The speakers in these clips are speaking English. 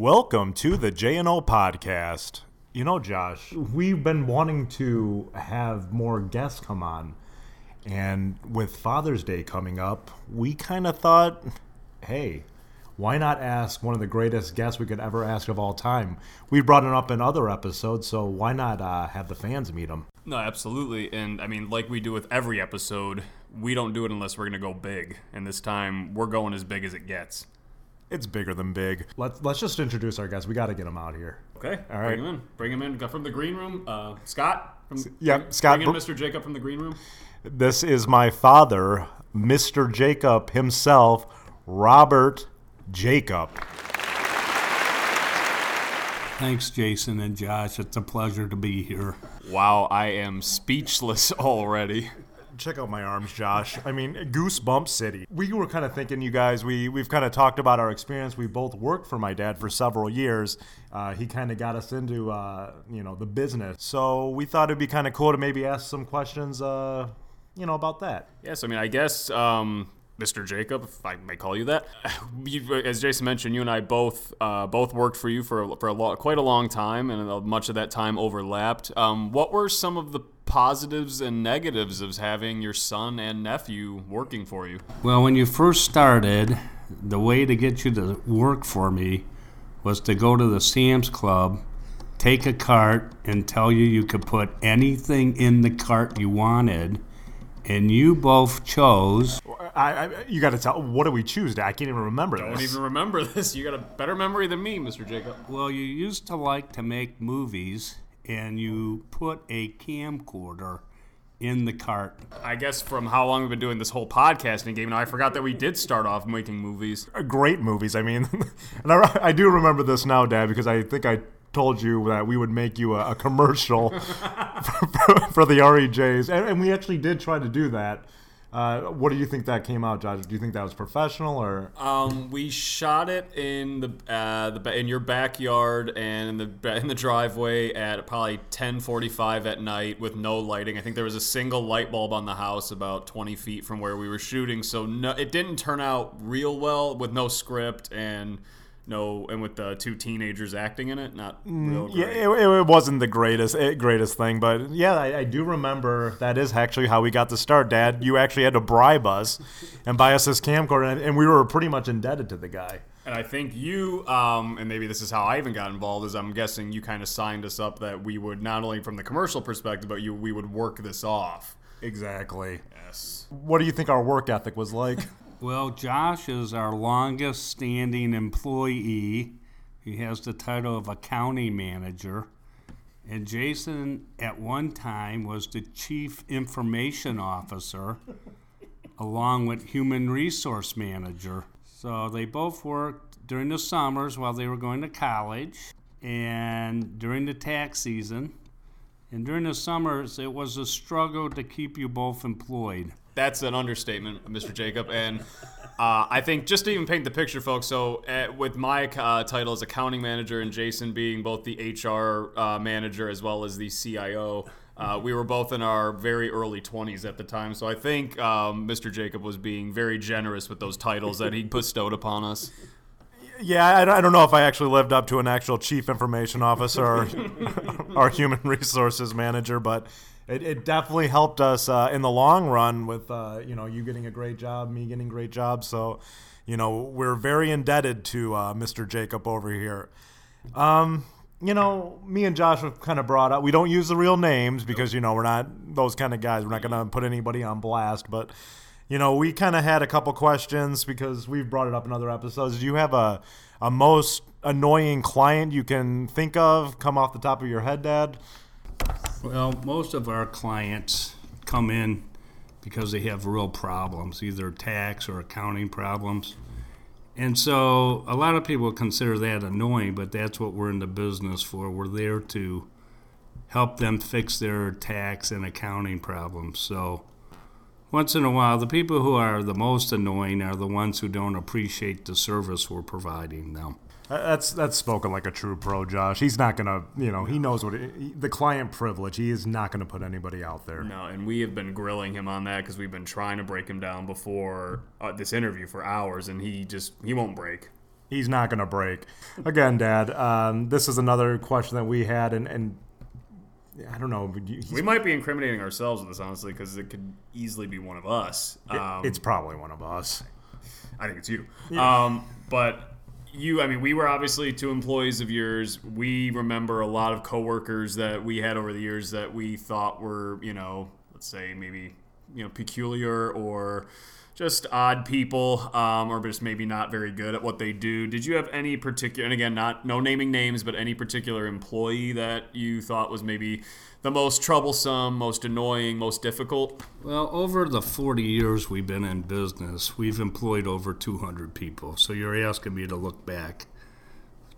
Welcome to the J&O podcast. You know, Josh, we've been wanting to have more guests come on. And with Father's Day coming up, we kind of thought, hey, why not ask one of the greatest guests we could ever ask of all time? We brought him up in other episodes, so why not uh, have the fans meet him? No, absolutely. And I mean, like we do with every episode, we don't do it unless we're going to go big. And this time, we're going as big as it gets. It's bigger than big. Let's let's just introduce our guests. We got to get them out here. Okay. All right. Bring him in. Bring him in. Go From the green room, uh, Scott. From, yeah, bring, Scott, Bring in Mr. Jacob from the green room. This is my father, Mr. Jacob himself, Robert Jacob. Thanks, Jason and Josh. It's a pleasure to be here. Wow, I am speechless already. Check out my arms, Josh. I mean, Goosebump City. We were kind of thinking, you guys, we, we've kind of talked about our experience. We both worked for my dad for several years. Uh, he kind of got us into, uh, you know, the business. So we thought it'd be kind of cool to maybe ask some questions, uh, you know, about that. Yes, I mean, I guess um, Mr. Jacob, if I may call you that, as Jason mentioned, you and I both uh, both worked for you for for a lo- quite a long time, and uh, much of that time overlapped. Um, what were some of the positives and negatives of having your son and nephew working for you? Well, when you first started, the way to get you to work for me was to go to the Sam's Club, take a cart, and tell you you could put anything in the cart you wanted. And you both chose I, I you got to tell. What do we choose? Dad? I can't even remember this. I Don't this. even remember this. You got a better memory than me, Mr. Jacob. Well, you used to like to make movies, and you put a camcorder in the cart. I guess from how long we've been doing this whole podcasting game, now I forgot that we did start off making movies. Uh, great movies. I mean, and I, I do remember this now, Dad, because I think I told you that we would make you a, a commercial for, for the REJs, and, and we actually did try to do that. Uh, what do you think that came out, Josh? Do you think that was professional or? Um, we shot it in the uh, the in your backyard and in the in the driveway at probably 10:45 at night with no lighting. I think there was a single light bulb on the house about 20 feet from where we were shooting, so no, it didn't turn out real well with no script and no and with the two teenagers acting in it. Not real Yeah, it, it wasn't the greatest eh, greatest thing, but yeah, I, I do remember that is actually how we got to start, Dad. You actually had to bribe us and buy us this camcorder, and, and we were pretty much indebted to the guy. And I think you, um, and maybe this is how I even got involved, is I'm guessing you kind of signed us up that we would not only from the commercial perspective, but you we would work this off. Exactly. Yes. What do you think our work ethic was like? Well, Josh is our longest standing employee. He has the title of accounting manager. And Jason, at one time, was the chief information officer, along with human resource manager. So they both worked during the summers while they were going to college and during the tax season. And during the summers, it was a struggle to keep you both employed. That's an understatement, Mr. Jacob. And uh, I think just to even paint the picture, folks. So, uh, with my uh, title as accounting manager and Jason being both the HR uh, manager as well as the CIO, uh, we were both in our very early 20s at the time. So, I think um, Mr. Jacob was being very generous with those titles that he bestowed upon us. Yeah, I, I don't know if I actually lived up to an actual chief information officer or, or human resources manager, but it, it definitely helped us uh, in the long run with uh, you know you getting a great job, me getting great jobs. So you know we're very indebted to uh, Mr. Jacob over here. Um, you know, me and Josh have kind of brought up. We don't use the real names because you know we're not those kind of guys. We're not going to put anybody on blast, but you know, we kind of had a couple questions because we've brought it up in other episodes. Do you have a, a most annoying client you can think of come off the top of your head, Dad? Well, most of our clients come in because they have real problems, either tax or accounting problems. And so a lot of people consider that annoying, but that's what we're in the business for. We're there to help them fix their tax and accounting problems. So once in a while, the people who are the most annoying are the ones who don't appreciate the service we're providing them. That's that's spoken like a true pro, Josh. He's not gonna, you know, he knows what it, he- the client privilege. He is not gonna put anybody out there. No, and we have been grilling him on that because we've been trying to break him down before uh, this interview for hours, and he just he won't break. he's not going to break. Again, Dad, um, this is another question that we had, and, and I don't know. We might be incriminating ourselves with this, honestly, because it could easily be one of us. Um, it's probably one of us. I think it's you. Um, but you, I mean, we were obviously two employees of yours. We remember a lot of coworkers that we had over the years that we thought were, you know, let's say maybe, you know, peculiar or just odd people, um, or just maybe not very good at what they do. Did you have any particular, and again, not no naming names, but any particular employee that you thought was maybe the most troublesome, most annoying, most difficult? Well, over the 40 years we've been in business, we've employed over 200 people. So you're asking me to look back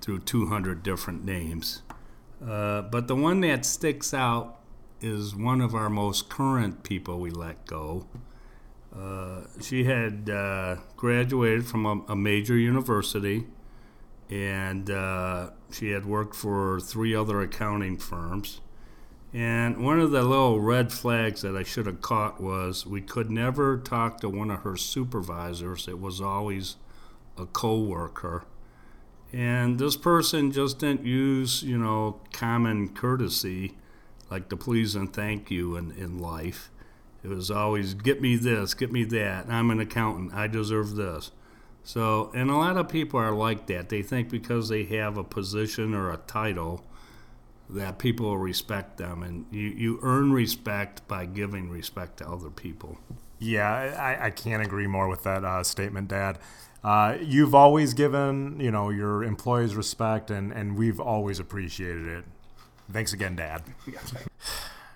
through 200 different names. Uh, but the one that sticks out is one of our most current people we let go. Uh, she had uh, graduated from a, a, major university and uh, she had worked for three other accounting firms. And one of the little red flags that I should have caught was we could never talk to one of her supervisors. It was always a coworker. And this person just didn't use, you know, common courtesy like the please and thank you in, in life. It was always get me this, get me that. I'm an accountant. I deserve this. So, and a lot of people are like that. They think because they have a position or a title that people will respect them, and you, you earn respect by giving respect to other people. Yeah, I, I can't agree more with that uh, statement, Dad. Uh, you've always given you know your employees respect, and, and we've always appreciated it. Thanks again, Dad.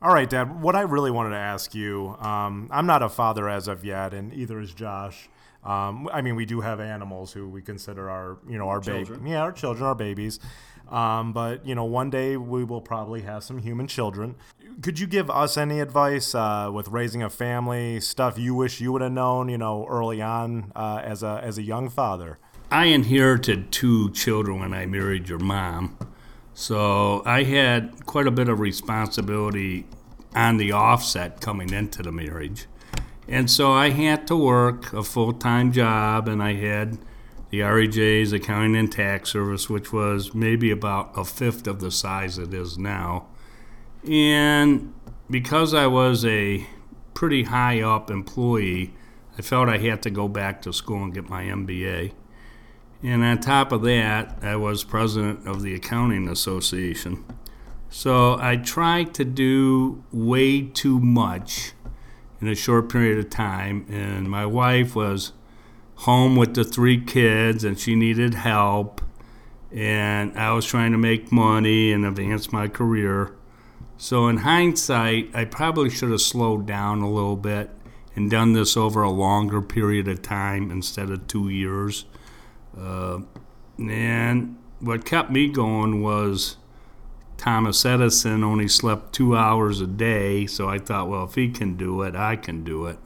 All right, Dad. What I really wanted to ask you, um, I'm not a father as of yet, and either is Josh. Um, I mean, we do have animals who we consider our, you know, our baby, yeah, our children, our babies. Um, but you know, one day we will probably have some human children. Could you give us any advice uh, with raising a family? Stuff you wish you would have known, you know, early on uh, as a as a young father. I inherited two children when I married your mom. So I had quite a bit of responsibility on the offset coming into the marriage. And so I had to work a full time job, and I had the REJ's accounting and tax service, which was maybe about a fifth of the size it is now. And because I was a pretty high up employee, I felt I had to go back to school and get my MBA. And on top of that, I was president of the Accounting Association. So I tried to do way too much in a short period of time. And my wife was home with the three kids and she needed help. And I was trying to make money and advance my career. So, in hindsight, I probably should have slowed down a little bit and done this over a longer period of time instead of two years. Uh, and what kept me going was Thomas Edison only slept two hours a day, so I thought, well, if he can do it, I can do it.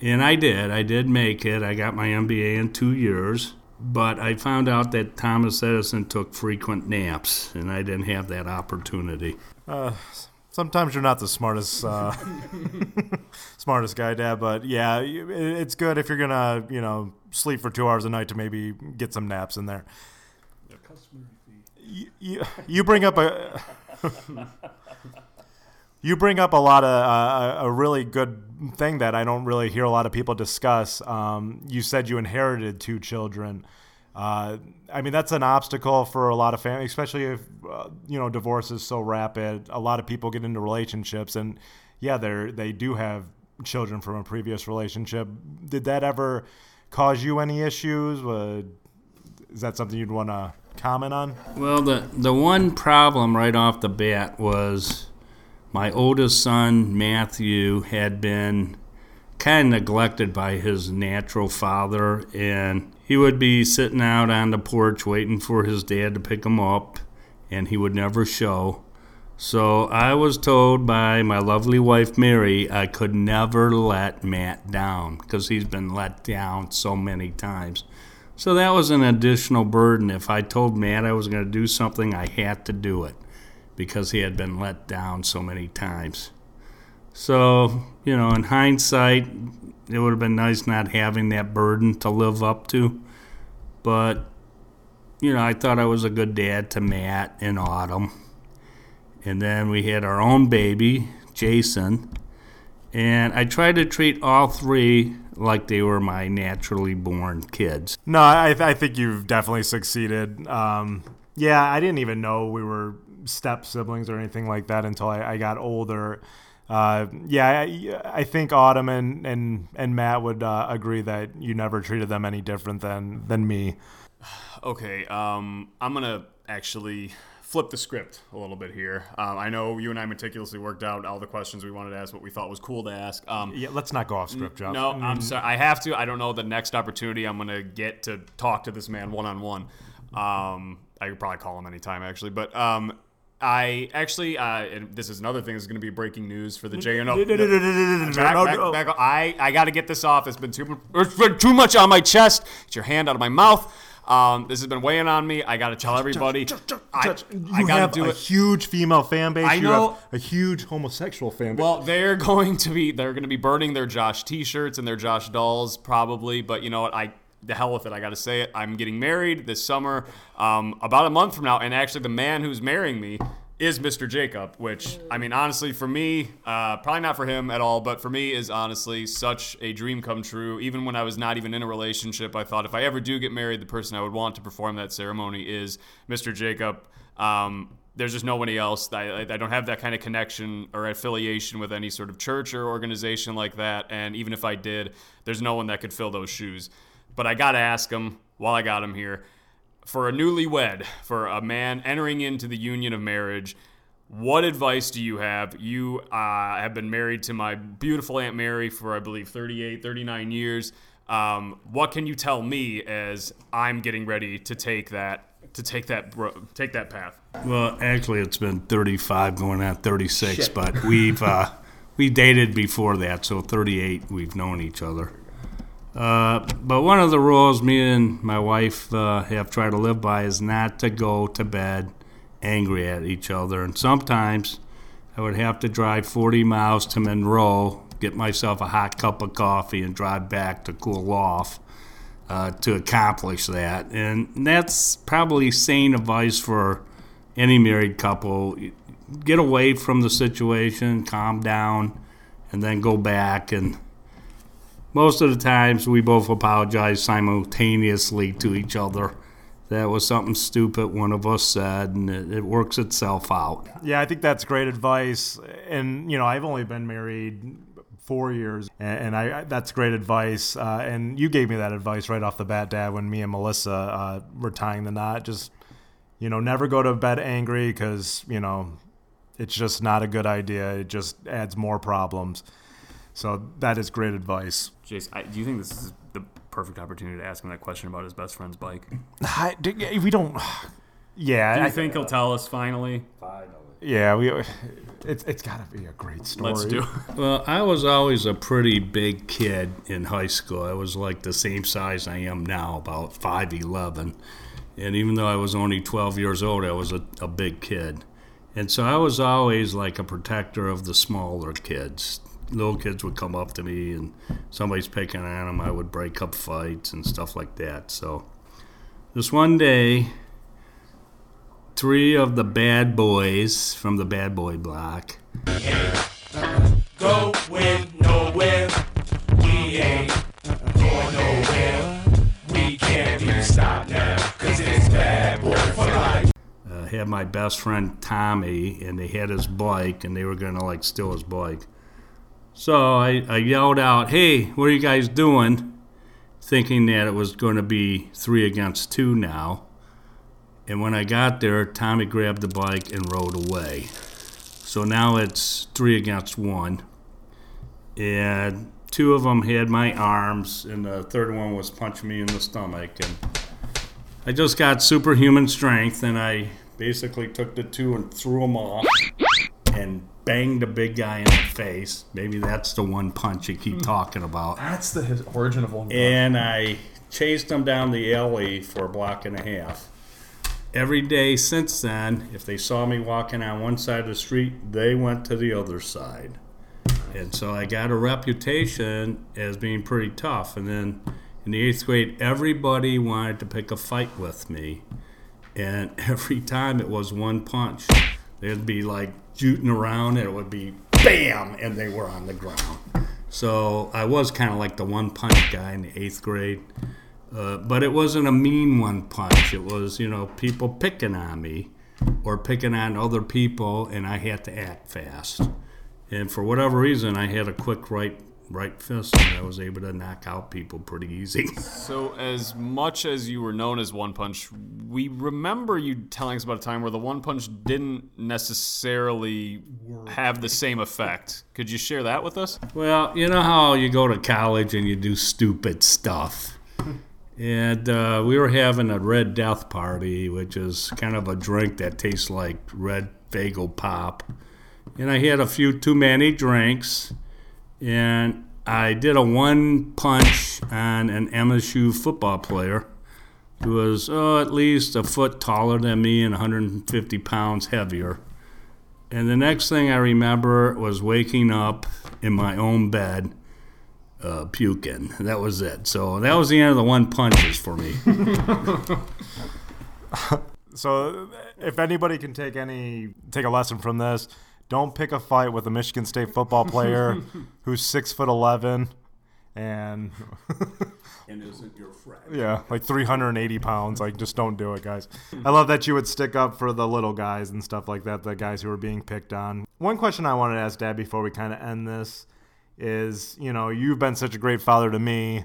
And I did. I did make it. I got my MBA in two years. But I found out that Thomas Edison took frequent naps, and I didn't have that opportunity. Uh, sometimes you're not the smartest uh, smartest guy, Dad. But yeah, it's good if you're gonna you know sleep for two hours a night to maybe get some naps in there. You, you, you bring up a you bring up a lot of uh, a really good thing that I don't really hear a lot of people discuss. Um, you said you inherited two children. Uh, I mean, that's an obstacle for a lot of families, especially if uh, you know divorce is so rapid. A lot of people get into relationships, and yeah, they they do have children from a previous relationship. Did that ever cause you any issues? Uh, is that something you'd want to comment on? Well, the the one problem right off the bat was my oldest son, Matthew, had been kind of neglected by his natural father, and he would be sitting out on the porch waiting for his dad to pick him up, and he would never show. So I was told by my lovely wife Mary I could never let Matt down because he's been let down so many times. So that was an additional burden. If I told Matt I was going to do something, I had to do it because he had been let down so many times. So, you know, in hindsight, it would have been nice not having that burden to live up to. But, you know, I thought I was a good dad to Matt and Autumn. And then we had our own baby, Jason. And I tried to treat all three like they were my naturally born kids. No, I, I think you've definitely succeeded. Um, yeah, I didn't even know we were step siblings or anything like that until I, I got older. Uh, yeah, I, I, think Autumn and, and, and Matt would uh, agree that you never treated them any different than, than me. Okay, um, I'm going to actually flip the script a little bit here. Um, I know you and I meticulously worked out all the questions we wanted to ask, what we thought was cool to ask. Um, yeah, let's not go off script, Josh. No, I'm sorry. I have to. I don't know the next opportunity I'm going to get to talk to this man one on one. I could probably call him anytime, actually. But um, I actually, uh, and this is another thing that's going to be breaking news for the J&O. Back, back, back, I, I got to get this off. It's been too, it's been too much on my chest. Get your hand out of my mouth. Um, this has been weighing on me. I got to tell everybody. I, you have do a it. huge female fan base. I you know a huge homosexual fan base. Well, they're going to be they're going to be burning their Josh T-shirts and their Josh dolls probably. But you know what? I the hell with it. I got to say it. I'm getting married this summer, um, about a month from now, and actually the man who's marrying me is Mr. Jacob, which I mean, honestly, for me, uh, probably not for him at all, but for me is honestly such a dream come true. Even when I was not even in a relationship, I thought if I ever do get married, the person I would want to perform that ceremony is Mr. Jacob. Um, there's just nobody else. I, I don't have that kind of connection or affiliation with any sort of church or organization like that. And even if I did, there's no one that could fill those shoes. But I got to ask him while I got him here for a newlywed, for a man entering into the union of marriage, what advice do you have? You uh, have been married to my beautiful Aunt Mary for, I believe, 38, 39 years. Um, what can you tell me as I'm getting ready to take that to take that take that path? Well, actually, it's been 35 going on 36, Shit. but we've uh, we dated before that, so 38 we've known each other. Uh, but one of the rules me and my wife uh, have tried to live by is not to go to bed angry at each other. And sometimes I would have to drive 40 miles to Monroe, get myself a hot cup of coffee, and drive back to cool off uh, to accomplish that. And that's probably sane advice for any married couple. Get away from the situation, calm down, and then go back and most of the times we both apologize simultaneously to each other. That was something stupid one of us said, and it, it works itself out. Yeah, I think that's great advice. And, you know, I've only been married four years, and, I that's great advice. Uh, and you gave me that advice right off the bat, Dad, when me and Melissa uh, were tying the knot. Just you know, never go to bed angry because you know it's just not a good idea. It just adds more problems. So that is great advice. Jace, I, do you think this is the perfect opportunity to ask him that question about his best friend's bike? I, we don't. Yeah, do you I think he'll tell us finally? Finally. Yeah, we. It's it's got to be a great story. Let's do. It. Well, I was always a pretty big kid in high school. I was like the same size I am now, about five eleven, and even though I was only twelve years old, I was a, a big kid. And so I was always like a protector of the smaller kids, little kids would come up to me and somebody's picking on them, I would break up fights and stuff like that. So this one day, three of the bad boys from the bad boy block. Go with nowhere. We ain't going nowhere. We can't even stop now, cause it's bad boy for life. Uh, had my best friend Tommy, and they had his bike, and they were gonna like steal his bike. So I, I yelled out, Hey, what are you guys doing? Thinking that it was going to be three against two now. And when I got there, Tommy grabbed the bike and rode away. So now it's three against one. And two of them had my arms, and the third one was punching me in the stomach. And I just got superhuman strength, and I basically took the two and threw them off and banged a big guy in the face. Maybe that's the one punch you keep hmm. talking about. That's the origin of one. Punch. And I chased him down the alley for a block and a half. Every day since then, if they saw me walking on one side of the street, they went to the other side. And so I got a reputation as being pretty tough. And then In the eighth grade, everybody wanted to pick a fight with me. And every time it was one punch. They'd be like shooting around, and it would be bam, and they were on the ground. So I was kind of like the one punch guy in the eighth grade. Uh, but it wasn't a mean one punch. It was, you know, people picking on me or picking on other people, and I had to act fast. And for whatever reason, I had a quick right right fist, and I was able to knock out people pretty easy. So, as much as you were known as One Punch, we remember you telling us about a time where the One Punch didn't necessarily have the same effect. Could you share that with us? Well, you know how you go to college and you do stupid stuff. And uh, we were having a Red Death party, which is kind of a drink that tastes like red Faygo pop. And I had a few too many drinks, and I did a one punch on an MSU football player who was oh, at least a foot taller than me and 150 pounds heavier. And the next thing I remember was waking up in my own bed uh, puking. That was it. So that was the end of the one punches for me. So, if anybody can take any take a lesson from this, don't pick a fight with a Michigan State football player who's six foot eleven and and isn't your friend. yeah, like three hundred and eighty pounds. Like, just don't do it, guys. I love that you would stick up for the little guys and stuff like that, the guys who are being picked on. One question I wanted to ask Dad before we kind of end this is, you know, you've been such a great father to me.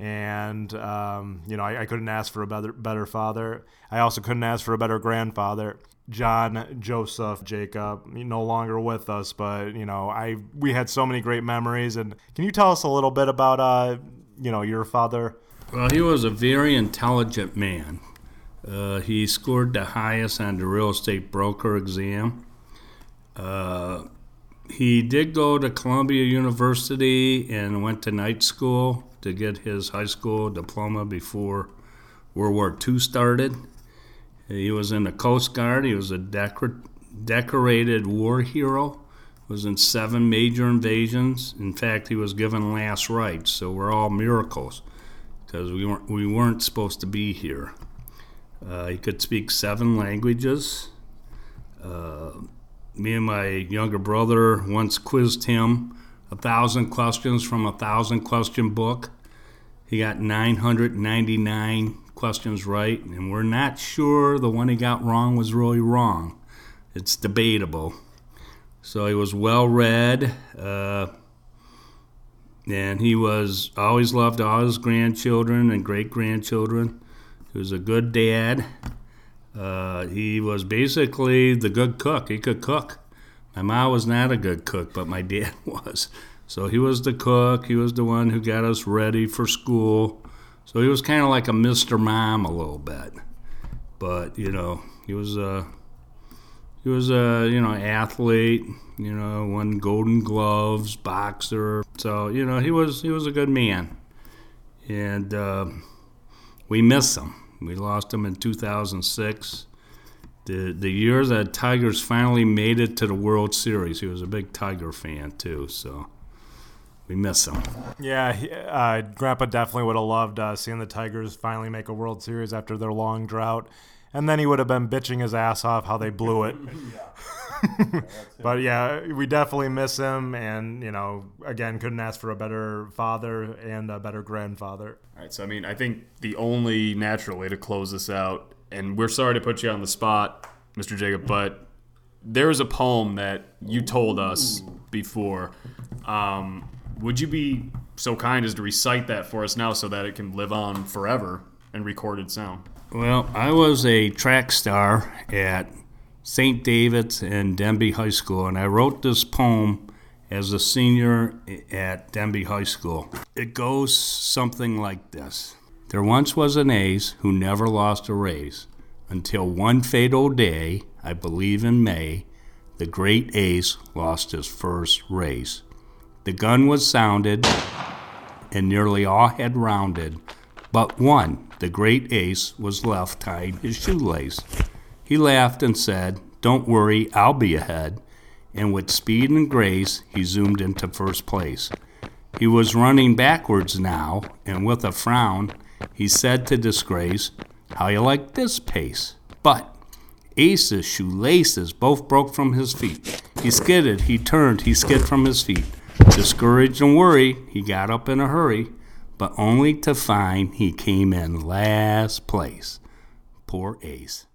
And um, you know, I, I couldn't ask for a better better father. I also couldn't ask for a better grandfather. John Joseph Jacob, no longer with us, but you know, I we had so many great memories. And can you tell us a little bit about uh, you know, your father? Well, he was a very intelligent man. Uh, he scored the highest on the real estate broker exam. Uh, he did go to Columbia University and went to night school to get his high school diploma before World War II started. He was in the Coast Guard. He was a decor- decorated war hero. Was in seven major invasions. In fact, he was given last rites. So we're all miracles because we weren't we weren't supposed to be here. Uh, he could speak seven languages. Uh, me and my younger brother once quizzed him a thousand questions from a thousand question book. He got 999 questions right, and we're not sure the one he got wrong was really wrong. It's debatable. So he was well read, uh, and he was always loved all his grandchildren and great grandchildren. He was a good dad. Uh, he was basically the good cook. He could cook. My mom was not a good cook, but my dad was. So he was the cook. He was the one who got us ready for school. So he was kind of like a Mr. Mom a little bit. But you know, he was a he was a you know athlete. You know, won Golden Gloves, boxer. So you know, he was he was a good man, and uh, we miss him. We lost him in 2006 the the year that Tigers finally made it to the World Series. He was a big Tiger fan too, so we miss him. Yeah, he, uh, Grandpa definitely would have loved uh, seeing the Tigers finally make a World Series after their long drought, and then he would have been bitching his ass off how they blew it. but yeah, we definitely miss him, and you know, again, couldn't ask for a better father and a better grandfather. All right, so I mean, I think the only natural way to close this out, and we're sorry to put you on the spot, Mr. Jacob, but there is a poem that you told us before. Um, would you be so kind as to recite that for us now so that it can live on forever in recorded sound? Well, I was a track star at St. David's and Denby High School, and I wrote this poem as a senior at Denby High School. It goes something like this There once was an ace who never lost a race until one fatal day, I believe in May, the great ace lost his first race. The gun was sounded, and nearly all had rounded, but one, the great ace, was left tying his shoelace. He laughed and said, Don't worry, I'll be ahead. And with speed and grace, he zoomed into first place. He was running backwards now, and with a frown, he said to Disgrace, How you like this pace? But Ace's shoelaces both broke from his feet. He skidded, he turned, he skid from his feet. Discouraged and worried, he got up in a hurry, but only to find he came in last place. Poor Ace.